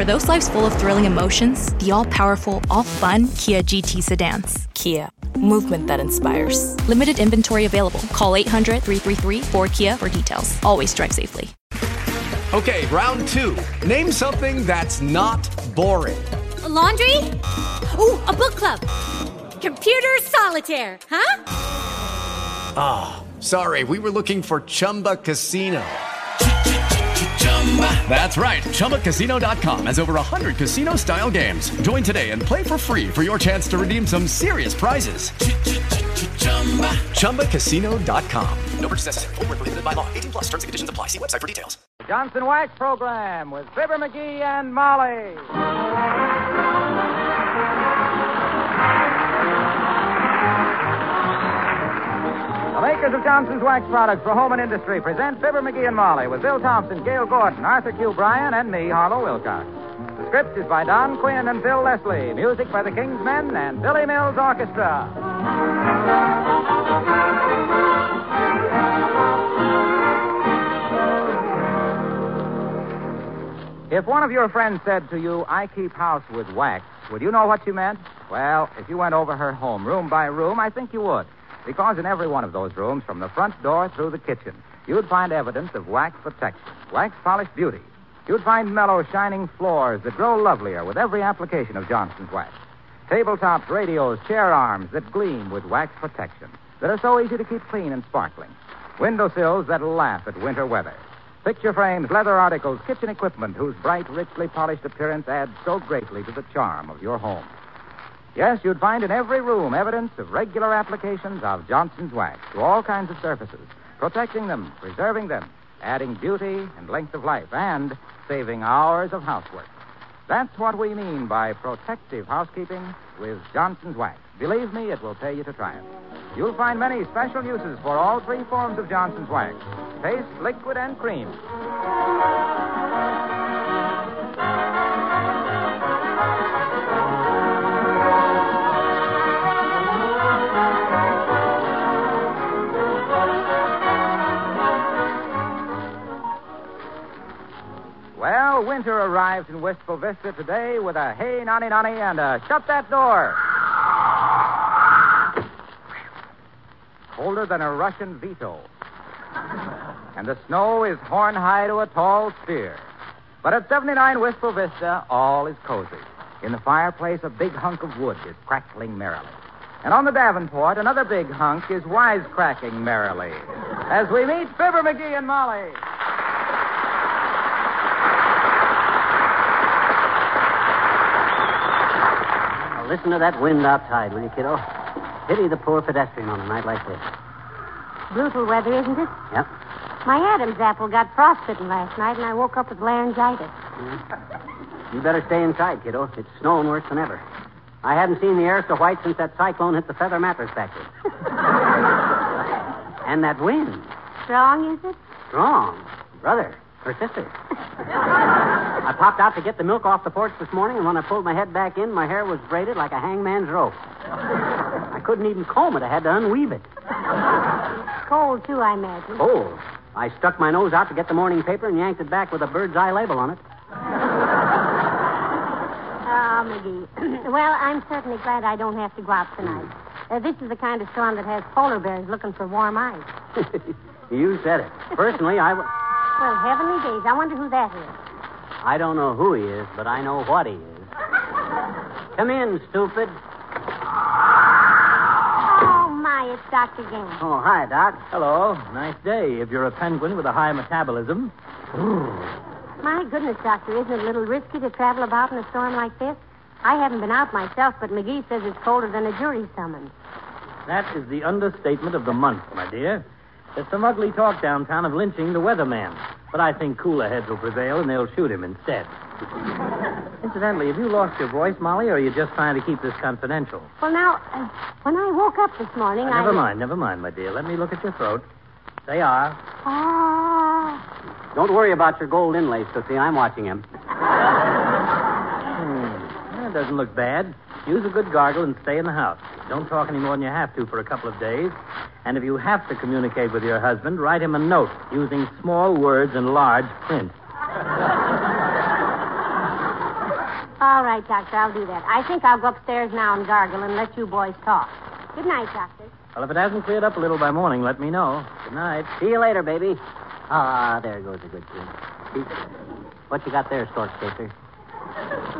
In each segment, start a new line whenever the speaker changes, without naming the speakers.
For those lives full of thrilling emotions, the all powerful, all fun Kia GT sedans.
Kia, movement that inspires.
Limited inventory available. Call 800 333 4Kia for details. Always drive safely.
Okay, round two. Name something that's not boring.
A laundry? Ooh, a book club. Computer solitaire, huh?
Ah, oh, sorry, we were looking for Chumba Casino. That's right. ChumbaCasino.com has over 100 casino style games. Join today and play for free for your chance to redeem some serious prizes. ChumbaCasino.com. No purchase necessary. Full prohibited by law. 18 plus terms and conditions apply. See website for details.
The Johnson Wax Program with Fibber McGee and Molly. The makers of Johnson's Wax Products for Home and Industry present Fibber McGee and Molly with Bill Thompson, Gail Gordon, Arthur Q. Bryan, and me, Harlow Wilcox. The script is by Don Quinn and Phil Leslie. Music by the King's Men and Billy Mills Orchestra. If one of your friends said to you, I keep house with wax, would you know what she meant? Well, if you went over her home room by room, I think you would. Because in every one of those rooms, from the front door through the kitchen, you'd find evidence of wax protection, wax polished beauty. You'd find mellow, shining floors that grow lovelier with every application of Johnson's wax. Tabletops, radios, chair arms that gleam with wax protection, that are so easy to keep clean and sparkling. Windowsills that'll laugh at winter weather. Picture frames, leather articles, kitchen equipment whose bright, richly polished appearance adds so greatly to the charm of your home. Yes, you'd find in every room evidence of regular applications of Johnson's wax to all kinds of surfaces, protecting them, preserving them, adding beauty and length of life, and saving hours of housework. That's what we mean by protective housekeeping with Johnson's wax. Believe me, it will pay you to try it. You'll find many special uses for all three forms of Johnson's wax paste, liquid, and cream. Winter arrives in Wistful Vista today with a hey, nonny, nonny, and a shut that door. Colder than a Russian veto. And the snow is horn high to a tall spear. But at 79 Wistful Vista, all is cozy. In the fireplace, a big hunk of wood is crackling merrily. And on the Davenport, another big hunk is wisecracking merrily. As we meet Fibber McGee and Molly.
Listen to that wind outside, will you, kiddo? Pity the poor pedestrian on a night like this.
Brutal weather, isn't it?
Yep.
My Adam's apple got frostbitten last night, and I woke up with laryngitis.
You better stay inside, kiddo. It's snowing worse than ever. I haven't seen the air so white since that cyclone hit the feather mattress factory. and that wind.
Strong, is it?
Strong. Brother. Her sister. I popped out to get the milk off the porch this morning, and when I pulled my head back in, my hair was braided like a hangman's rope. I couldn't even comb it. I had to unweave it.
Cold, too, I imagine.
Cold. I stuck my nose out to get the morning paper and yanked it back with a bird's eye label on it.
Oh, McGee. well, I'm certainly glad I don't have to go out tonight. Uh, this is the kind of storm that has polar bears looking for warm ice.
you said it. Personally, I. W-
well, heavenly days. I wonder who that is.
I don't know who he is, but I know what he is. Come in, stupid.
Oh, my, it's Dr. Gang.
Oh, hi, Doc.
Hello. Nice day if you're a penguin with a high metabolism.
My goodness, Doctor, isn't it a little risky to travel about in a storm like this? I haven't been out myself, but McGee says it's colder than a jury summons.
That is the understatement of the month, my dear. There's some ugly talk downtown of lynching the weatherman, but I think cooler heads will prevail and they'll shoot him instead. Incidentally, have you lost your voice, Molly, or are you just trying to keep this confidential?
Well, now, uh, when I woke up this morning,
Uh,
I.
never mind, never mind, my dear. Let me look at your throat. They are.
Oh.
Don't worry about your gold inlays, Tootsie. I'm watching him.
Hmm. That doesn't look bad. Use a good gargle and stay in the house. Don't talk any more than you have to for a couple of days. And if you have to communicate with your husband, write him a note using small words and large print.
All right, Doctor, I'll do that. I think I'll go upstairs now and gargle and let you boys talk. Good night, Doctor.
Well, if it hasn't cleared up a little by morning, let me know. Good night.
See you later, baby. Ah, there goes a good kid. What you got there, Stork Chaser?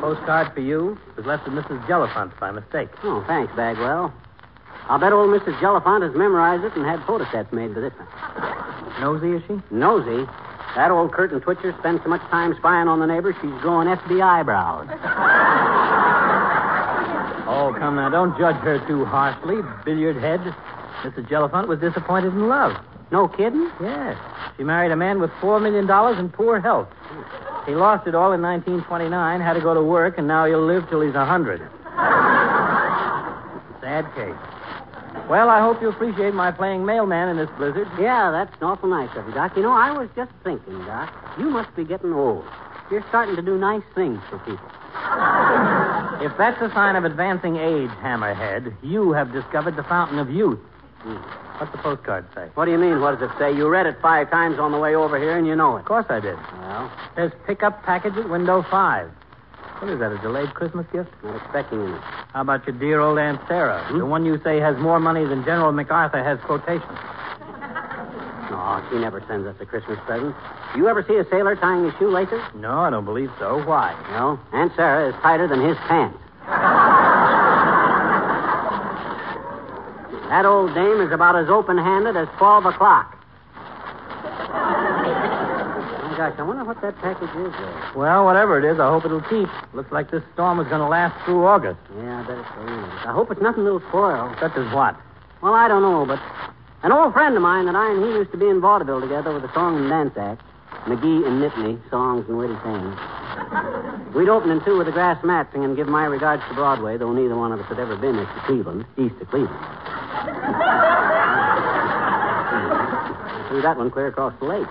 Postcard for you was left with Mrs. Jelliphant by mistake.
Oh, thanks, Bagwell. I'll bet old Mrs. Jelliphant has memorized it and had photostats made to this one.
Nosy, is she?
Nosy? That old curtain twitcher spends so much time spying on the neighbors, she's growing FBI brows.
Oh, come now. Don't judge her too harshly, billiard head. Mrs. Jelliphant was disappointed in love.
No kidding?
Yes. She married a man with $4 million and poor health. He lost it all in 1929, had to go to work, and now he'll live till he's a 100. Sad case. Well, I hope you appreciate my playing mailman in this blizzard.
Yeah, that's awful nice of you, Doc. You know, I was just thinking, Doc, you must be getting old. You're starting to do nice things for people.
If that's a sign of advancing age, Hammerhead, you have discovered the fountain of youth. Hmm. What's the postcard say?
What do you mean, what does it say? You read it five times on the way over here, and you know it.
Of course I did.
Well,
There's pickup package at window five. What is that, a delayed Christmas gift?
not expecting it.
How about your dear old Aunt Sarah? Hmm? The one you say has more money than General MacArthur has quotations.
No, she never sends us a Christmas present. Do you ever see a sailor tying his shoelaces?
No, I don't believe so. Why?
No. Aunt Sarah is tighter than his pants. That old dame is about as open-handed as 12 o'clock. My gosh, I wonder what that package is there.
Well, whatever it is, I hope it'll keep. Looks like this storm is going to last through August.
Yeah, I bet it's so. is. I hope it's nothing that'll spoil.
Such as what?
Well, I don't know, but an old friend of mine that I and he used to be in vaudeville together with a song and dance act, McGee and Nittany, songs and witty things. We'd open in two with the grass mat and Give My Regards to Broadway, though neither one of us had ever been east to Cleveland, east of Cleveland. Threw that one clear across the lake.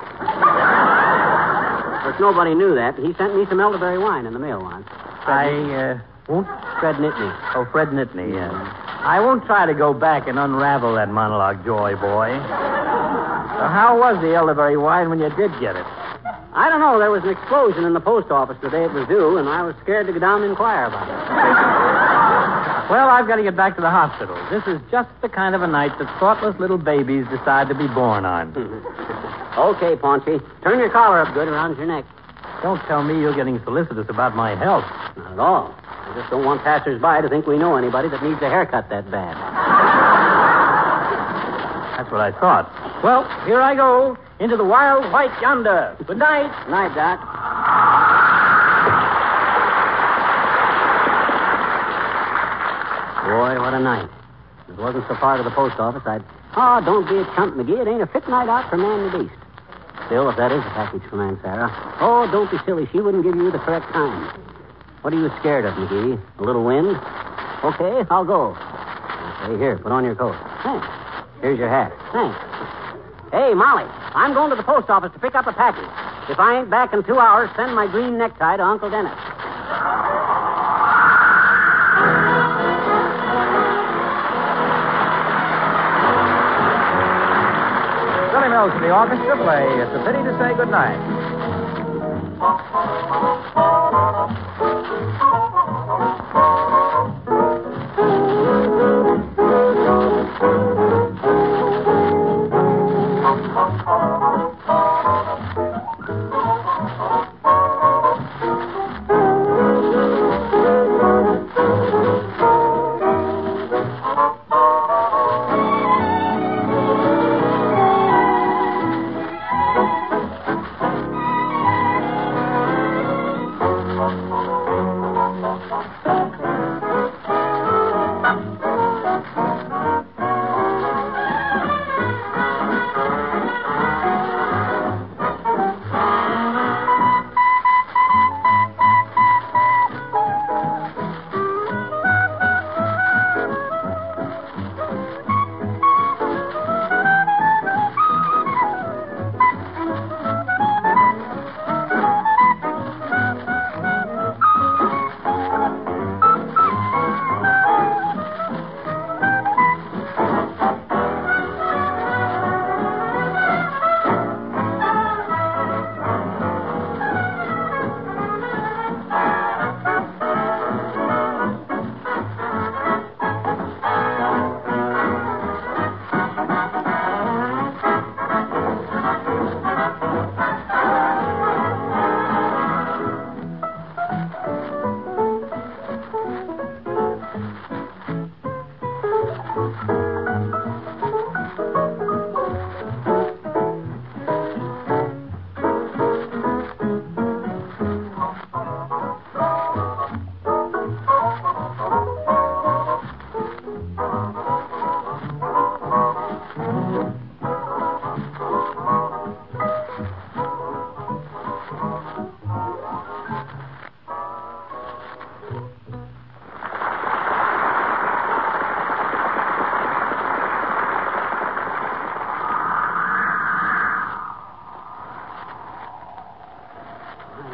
Of course, nobody knew that. He sent me some elderberry wine in the mail once.
I uh, won't.
Fred Nittany.
Oh, Fred Nittany, yes. I won't try to go back and unravel that monologue, Joy Boy. So how was the elderberry wine when you did get it?
I don't know. There was an explosion in the post office the day it was due, and I was scared to go down and inquire about it.
Well, I've got to get back to the hospital. This is just the kind of a night that thoughtless little babies decide to be born on. Mm-hmm.
Okay, Paunchy. Turn your collar up good around your neck.
Don't tell me you're getting solicitous about my health.
Not at all. I just don't want passers-by to think we know anybody that needs a haircut that bad.
That's what I thought. Well, here I go into the wild white yonder. Good night.
Night, Doc. Boy, what a night. If it wasn't so far to the post office, I'd. Oh, don't be a chump, McGee. It ain't a fit night out for man the beast. Still, if that is a package from Aunt Sarah. Oh, don't be silly. She wouldn't give you the correct time. What are you scared of, McGee? A little wind? Okay, I'll go. Okay, here, put on your coat. Thanks. Here's your hat. Thanks. Hey, Molly, I'm going to the post office to pick up a package. If I ain't back in two hours, send my green necktie to Uncle Dennis.
Billy Mills for the orchestra play. It's a pity to say goodnight.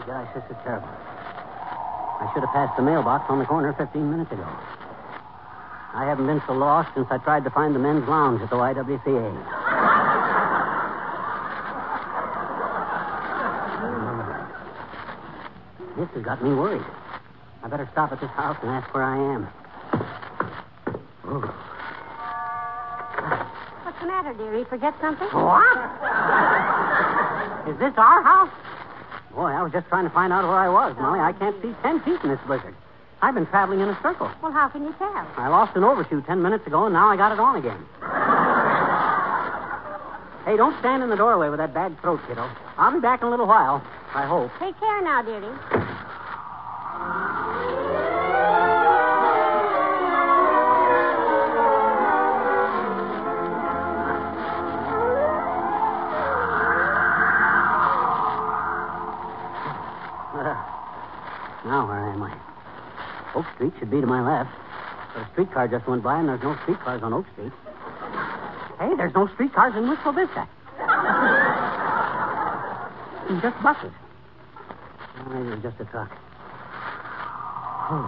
Gosh, this is terrible. I should have passed the mailbox on the corner 15 minutes ago. I haven't been so lost since I tried to find the men's lounge at the YWCA. This has got me worried. I better stop at this house and ask where I am. Oh.
What's the matter, dearie? Forget something?
What? Is this our house? Boy, I was just trying to find out where I was, Molly. I can't see ten feet in this blizzard. I've been traveling in a circle.
Well, how can you tell?
I lost an overshoe ten minutes ago, and now I got it on again. hey, don't stand in the doorway with that bad throat, kiddo. I'll be back in a little while. I hope.
Take care now, dearie.
Now where am I? Oak Street should be to my left. But a streetcar just went by, and there's no streetcars on Oak Street. Hey, there's no streetcars in Wistful Vista. Just buses. Maybe it's just a truck. Oh.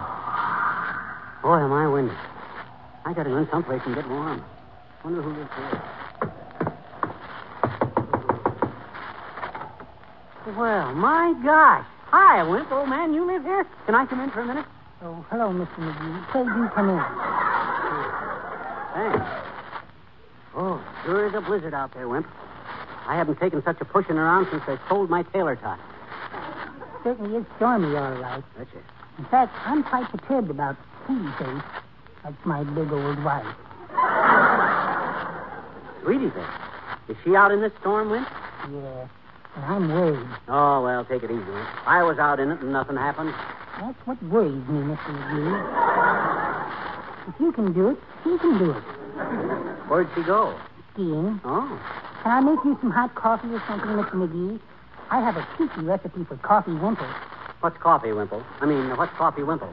Boy, am I windy. I gotta go someplace and get warm. Wonder who lives here. Well, my gosh. Hi, Wimp, old man. You live here? Can I come in for a minute?
Oh, hello, Mr. McGee. Pray do come in.
Thanks. Oh, sure is a blizzard out there, Wimp. I haven't taken such a pushing around since I sold my tailor tot.
Certainly is stormy, all right.
That's it.
In fact, I'm quite perturbed about Sweetie Face. That's my big old wife.
Sweetie Face. Is she out in this storm, Wimp?
Yeah. I'm worried.
Oh, well, take it easy, I was out in it and nothing happened.
That's what worries me, Mr. McGee. If you can do it, she can do it.
Where'd she go?
Skiing.
Oh.
Can I make you some hot coffee or something, Mr. McGee? I have a cheeky recipe for coffee wimple.
What's coffee, Wimple? I mean, what's coffee, Wimple?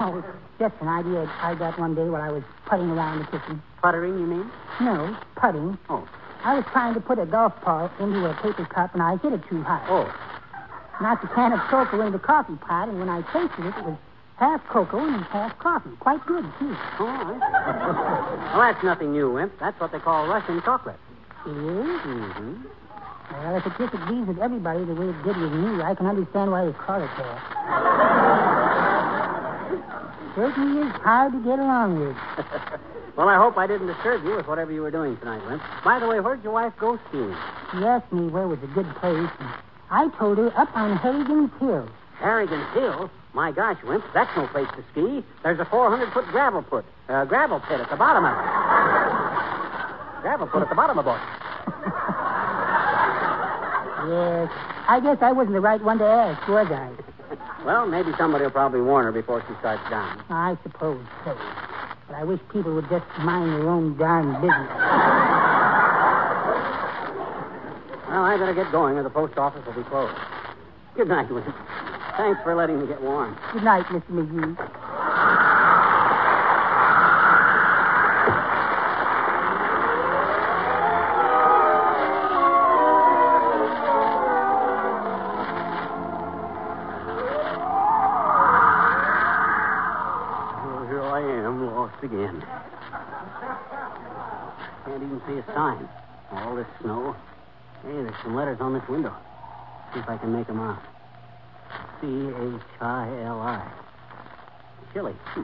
Oh, it's just an idea I got one day while I was putting around the kitchen.
Puttering, you mean?
No, putting.
Oh.
I was trying to put a golf ball into a paper cup, and I hit it too high.
Oh.
Knocked a can of cocoa into the coffee pot, and when I tasted it, it was half cocoa and half coffee. Quite good, too.
Oh, well, that's nothing new, Wimp. That's what they call Russian chocolate.
It is?
Mm-hmm.
Well, if it disagrees with everybody the way it did with me, I can understand why they call it that. Certainly is hard to get along with.
well, I hope I didn't disturb you with whatever you were doing tonight, Wimp. By the way, where'd your wife go skiing?
She asked me where was a good place, and I told her up on Harrigan's Hill.
Harrigan's Hill? My gosh, Wimp, that's no place to ski. There's a 400-foot gravel pit, uh, gravel pit at the bottom of it. gravel pit at the bottom of it.
Yes, I guess I wasn't the right one to ask, was I?
Well, maybe somebody will probably warn her before she starts down.
I suppose so. But I wish people would just mind their own darn business.
Well, I better get going or the post office will be closed. Good night, Wimp. Thanks for letting me get warm.
Good night, Mr. McGee.
Again. Can't even see a sign. All this snow. Hey, there's some letters on this window. See if I can make them out. C H I L I. Chili. Hmm.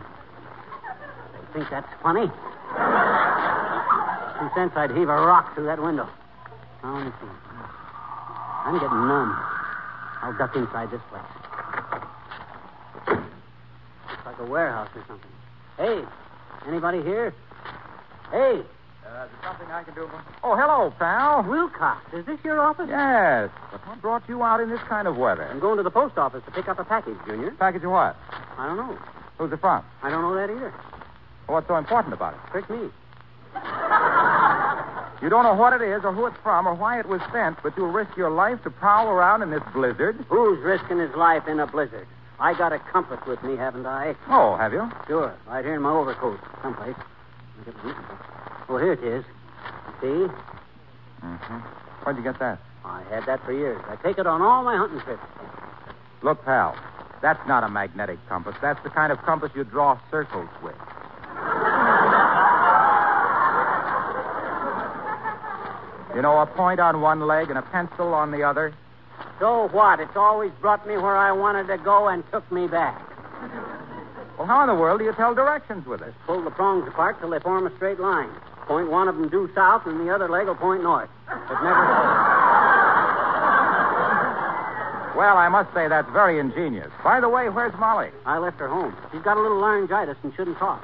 They think that's funny. Two cents, I'd heave a rock through that window. I'm getting numb. I'll duck inside this place. Looks like a warehouse or something. Hey, anybody here? Hey,
Uh, is there something I can do? For Oh, hello, pal.
Wilcox, is this your office?
Yes. But what brought you out in this kind of weather?
I'm going to the post office to pick up a package, Junior.
Package of what?
I don't know.
Who's it from?
I don't know that either.
Well, what's so important about it?
Trick me.
You don't know what it is or who it's from or why it was sent, but you'll risk your life to prowl around in this blizzard.
Who's risking his life in a blizzard? I got a compass with me, haven't I?
Oh, have you?
Sure. Right here in my overcoat, someplace. Get the- Oh, here it is. See?
Mm-hmm. Where'd you get that?
I had that for years. I take it on all my hunting trips.
Look, pal, that's not a magnetic compass. That's the kind of compass you draw circles with. You know, a point on one leg and a pencil on the other.
So what? It's always brought me where I wanted to go and took me back.
Well, how in the world do you tell directions with it?
Pull the prongs apart till they form a straight line. Point one of them due south, and the other leg will point north. It never
Well, I must say that's very ingenious. By the way, where's Molly?
I left her home. She's got a little laryngitis and shouldn't talk.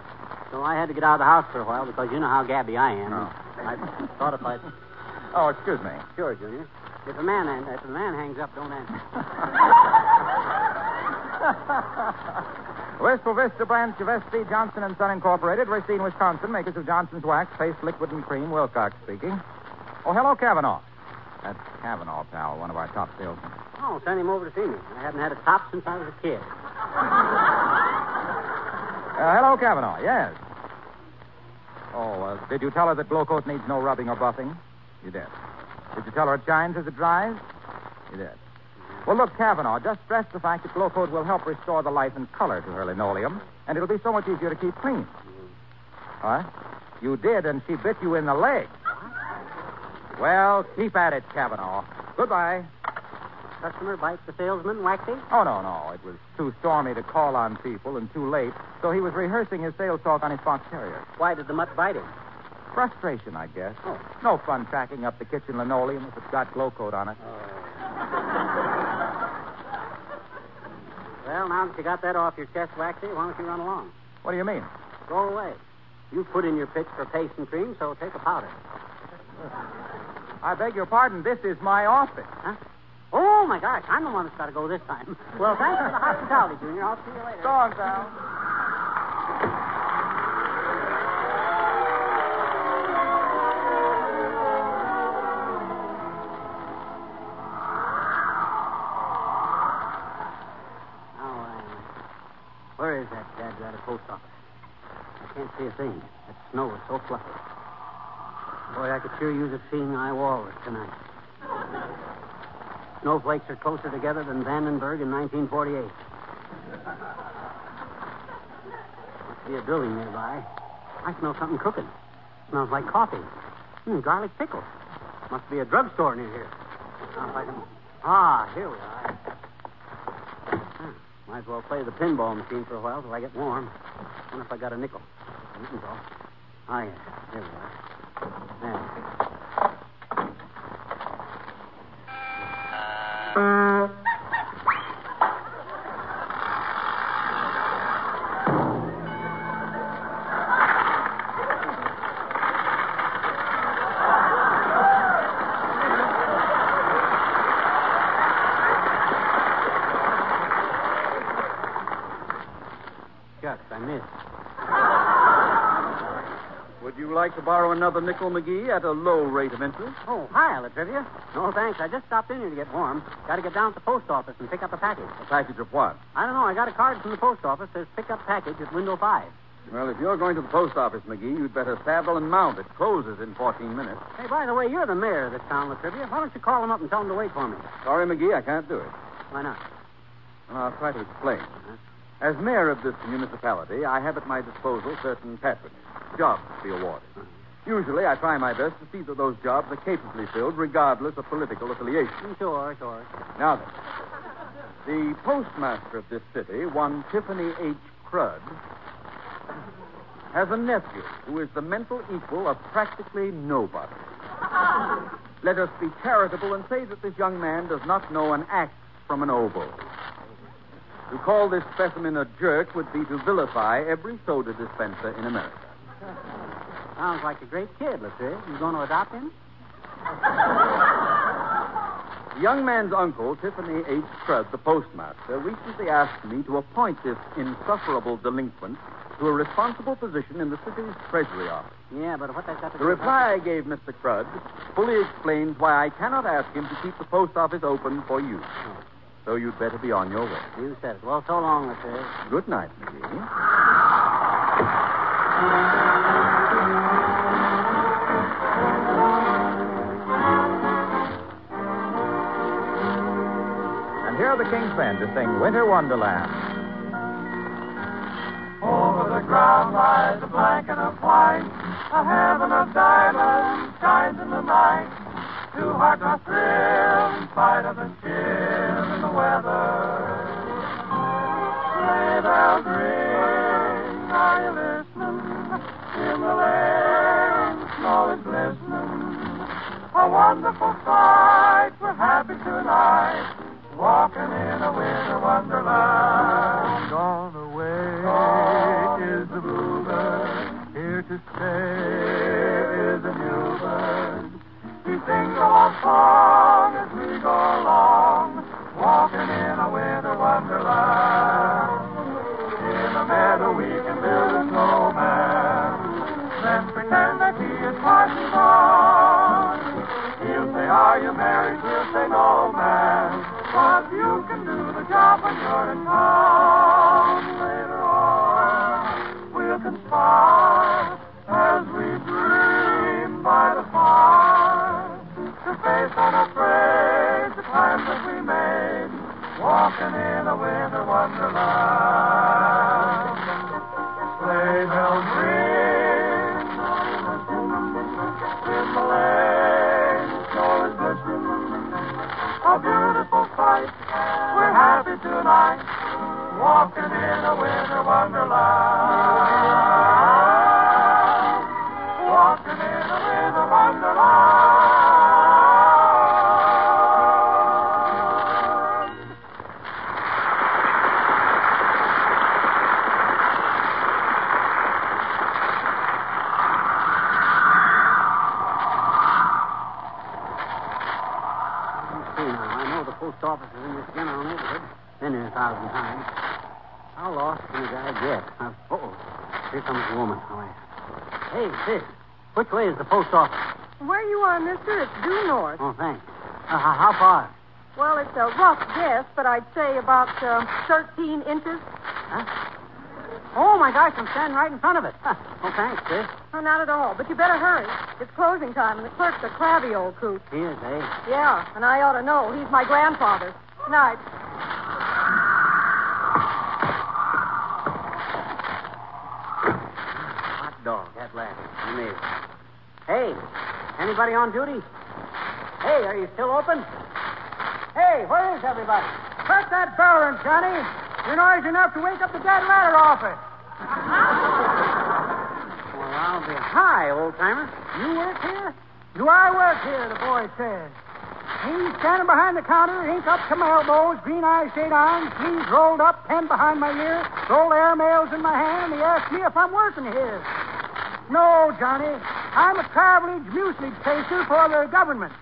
So I had to get out of the house for a while because you know how gabby I am.
Oh.
I thought if I.
Oh, excuse me.
Sure, Junior. If a man if a man hangs up, don't answer.
Wistful Vista Branch of S.C. Johnson and Son Incorporated, Racine, Wisconsin, makers of Johnson's Wax, Paste, Liquid, and Cream. Wilcox speaking. Oh, hello, Kavanaugh. That's Kavanaugh, pal, one of our top salesmen.
Oh, send him over to see me. I haven't had a top since I was a kid.
Uh, hello, Kavanaugh. Yes. Oh, uh, did you tell her that Glow Coat needs no rubbing or buffing? You did. Did you tell her it shines as it dries? You did. Well, look, Kavanaugh, just stress the fact that Glow Coat will help restore the life and color to her linoleum, and it'll be so much easier to keep clean. What? You did, and she bit you in the leg. Well, keep at it, Kavanaugh. Goodbye.
Customer bites the salesman, Waxy?
Oh, no, no. It was too stormy to call on people and too late, so he was rehearsing his sales talk on his fox terrier.
Why did the mutt bite him?
Frustration, I guess.
Oh.
No fun tracking up the kitchen linoleum if it's got glow coat on it. Oh.
Well, now that you got that off your chest, Waxy, why don't you run along?
What do you mean?
Go away. You put in your pitch for paste and cream, so take a powder.
I beg your pardon. This is my office.
Huh? Oh, my gosh. I'm the one that's got to go this time. Well, thanks for the hospitality, Junior. I'll see you later.
So long, pal.
Sure use a seeing eye walrus tonight. Snowflakes are closer together than Vandenberg in 1948. Must be a building nearby. I smell something cooking. Smells like coffee. Hmm, garlic pickles. Must be a drugstore near here. I. Ah, here we are. Might as well play the pinball machine for a while till I get warm. Wonder if I got a nickel. You go. Ah. Here we are. There.
Another nickel, McGee, at a low rate of interest?
Oh, hi, Latrivia. No, thanks. I just stopped in here to get warm. Got to get down to the post office and pick up a package.
A package of what?
I don't know. I got a card from the post office. Says pick up package at window five.
Well, if you're going to the post office, McGee, you'd better saddle and mount. It closes in 14 minutes.
Hey, by the way, you're the mayor of this town, Latrivia. Why don't you call him up and tell him to wait for me?
Sorry, McGee, I can't do it.
Why not?
Well, I'll try to explain. As mayor of this municipality, I have at my disposal certain patronage, jobs to be awarded. Uh-huh. Usually, I try my best to see that those jobs are capably filled, regardless of political affiliation.
Sure, sure.
Now then, the postmaster of this city, one Tiffany H. Crudd, has a nephew who is the mental equal of practically nobody. Let us be charitable and say that this young man does not know an axe from an oboe. To call this specimen a jerk would be to vilify every soda dispenser in America.
Sounds like a great kid, Latrivia. You going to adopt him?
The young man's uncle, Tiffany H. Crudd, the postmaster, recently asked me to appoint this insufferable delinquent to a responsible position in the city's treasury office.
Yeah, but what that got to
The
do with-
reply I gave Mr. Crudd fully explains why I cannot ask him to keep the post office open for you. So you'd better be on your way.
You said it. Well, so long, Latrivia.
Good night, McGee.
Are the Kingsmen to sing Winter Wonderland.
Over the ground lies a blanket of white, a heaven of diamonds shines in the night. Two hearts are thrilled in spite of the chill in the weather. Sleigh bells ring, are you listening? In the lane, snow is glistening. A wonderful sight, we're happy tonight, walking in a winter wonderland. Gone away is the bluebird, here to stay is the new bird. He sings a love song as we go along, walking in a winter wonderland. In a meadow we can build a snowman, then pretend that he is Parsons on. He'll say, Are you job when you're in town. Later on, we'll conspire as we dream by the fire to face unafraid the plans that we made, walking in a winter wonderland. Tonight, walking in
the post office?
Where you are, mister, it's due north.
Oh, thanks. Uh, how far?
Well, it's a rough guess, but I'd say about uh, 13 inches. Huh?
Oh, my gosh, I'm standing right in front of it. Huh. Oh, thanks, sis.
Oh, not at all. But you better hurry. It's closing time, and the clerk's a crabby old coot.
He is, eh?
Yeah, and I ought to know. He's my grandfather. Night.
Anybody on duty? Hey, are you still open? Hey, where is everybody?
Cut that bell Johnny. You're noisy enough to wake up the dead ladder office.
Well, I'll be high, old timer.
You work here? Do I work here, the boy says. He's standing behind the counter, ink up to my elbows, green eyes shade on, sleeves rolled up, pen behind my ear, rolled air mails in my hand, and he asked me if I'm working here. No, Johnny. I'm a traveling mucilage chaser for the government.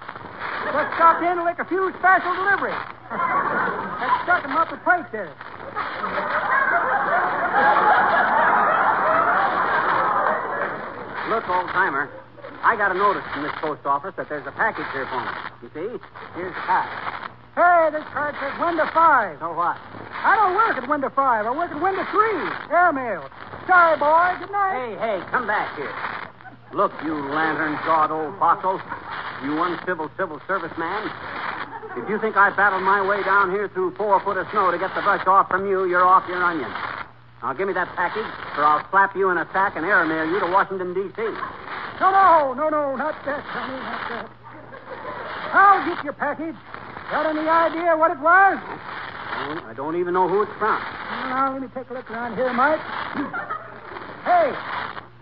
Just stopped in to lick a few special deliveries. That stuck him up the plate there.
Look, old timer, I got a notice from this post office that there's a package here for me. You see? Here's the card.
Hey, this card says window five.
So what?
I don't work at window five. I work at window three. Airmail. Sorry, boy. Good night.
Hey, hey, come back here. Look, you lantern-jawed old fossil. You uncivil civil service man. If you think I battled my way down here through four foot of snow to get the brush off from you, you're off your onion. Now give me that package, or I'll slap you in a sack and airmail you to Washington, D.C.
No, no, no, no, not that, Johnny, not that. I'll get your package. Got any idea what it was?
I don't even know who it's from.
Now, let me take a look around here, Mike. hey,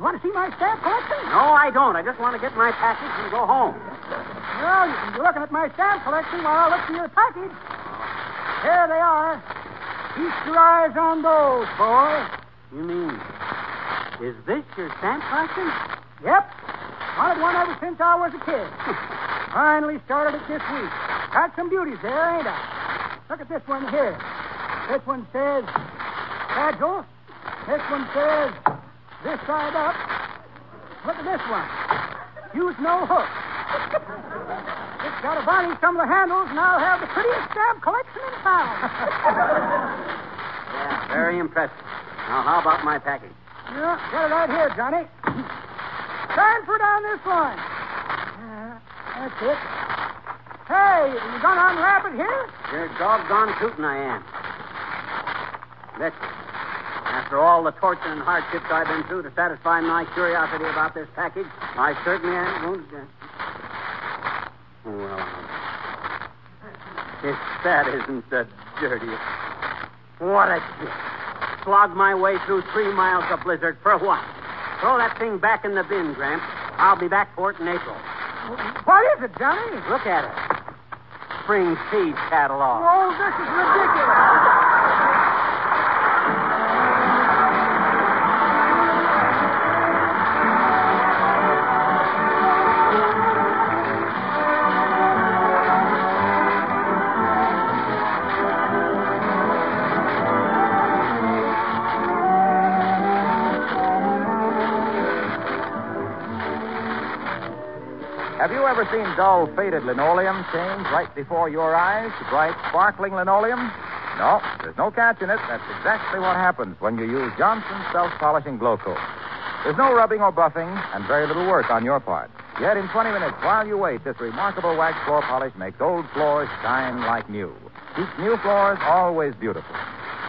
you want to see my stamp collection?
No, I don't. I just want to get my package and go home.
Well, you can be looking at my stamp collection while I look for your package. Here they are. Keep your eyes on those, boy.
You mean, is this your stamp collection?
Yep. Wanted one ever since I was a kid. Finally started it this week. Got some beauties there, ain't I? Look at this one here. This one says fragile. This one says this side up. Look at this one. Use no hook. Just got to varnish some of the handles, and I'll have the prettiest stamp collection in town.
Yeah, very impressive. Now, how about my package?
yeah, got it right here, Johnny. Transfer down this line. Yeah, that's it. Hey, you gonna unwrap it here?
You're doggone tootin' I am. Listen, after all the torture and hardships I've been through to satisfy my curiosity about this package, I certainly am going to. Well, if that isn't the dirtiest. What a gift. Slog my way through three miles of blizzard for what? Throw that thing back in the bin, Gramps. I'll be back for it in April.
What is it, Johnny?
Look at it. Spring seed catalog.
Oh, this is ridiculous.
Seen dull, faded linoleum change right before your eyes to bright, sparkling linoleum? No, there's no catch in it. That's exactly what happens when you use Johnson's self-polishing glow coat. There's no rubbing or buffing and very little work on your part. Yet in 20 minutes, while you wait, this remarkable wax floor polish makes old floors shine like new. Keeps new floors always beautiful.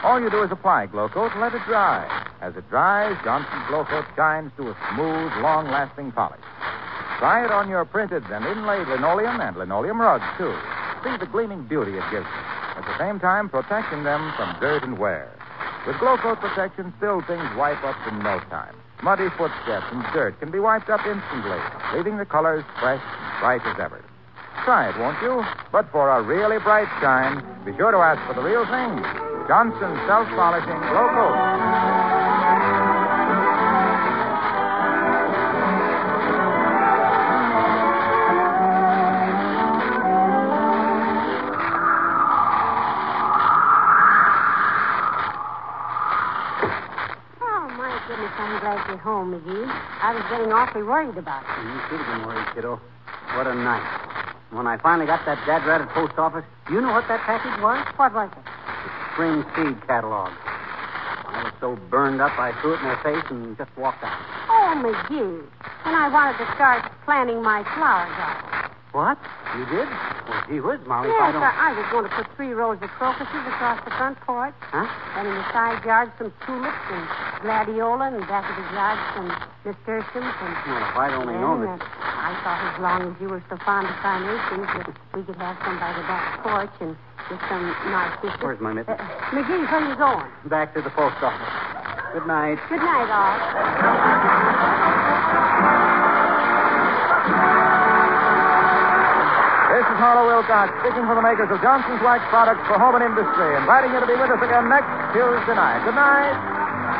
All you do is apply glow coat and let it dry. As it dries, Johnson's glow coat shines to a smooth, long-lasting polish. Try it on your printed and inlaid linoleum and linoleum rugs, too. See the gleaming beauty it gives them. At the same time, protecting them from dirt and wear. With Glow Coat protection, still things wipe up in no time. Muddy footsteps and dirt can be wiped up instantly, leaving the colors fresh and bright as ever. Try it, won't you? But for a really bright shine, be sure to ask for the real thing. Johnson's self-polishing Glow Coat.
I was getting awfully worried about you.
You should have been worried, kiddo. What a night. When I finally got that dad rat at post office, you know what that package was?
What was it?
The spring seed catalog. I was so burned up, I threw it in their face and just walked out.
Oh, McGee. When I wanted to start planting my flower garden.
What? You did? Well, gee whiz, Molly,
Yes.
I,
I was going to put three rows of crocuses across the front porch.
Huh?
And in the side yard, some tulips and gladiola, and back of the yard, some nasturtiums and...
Well, if I'd only known
Then,
that...
uh, I thought as long as you were so fond of fine carnations that we could have some by the back porch and with some narcissus.
Where's my mitten?
Uh, McGee, where are you going?
Back to the post office. Good night.
Good night, all.
This is Harlow Wilcox, speaking for the makers of Johnson's Wax products for home and industry, inviting you to be with us again next Tuesday night. Good night.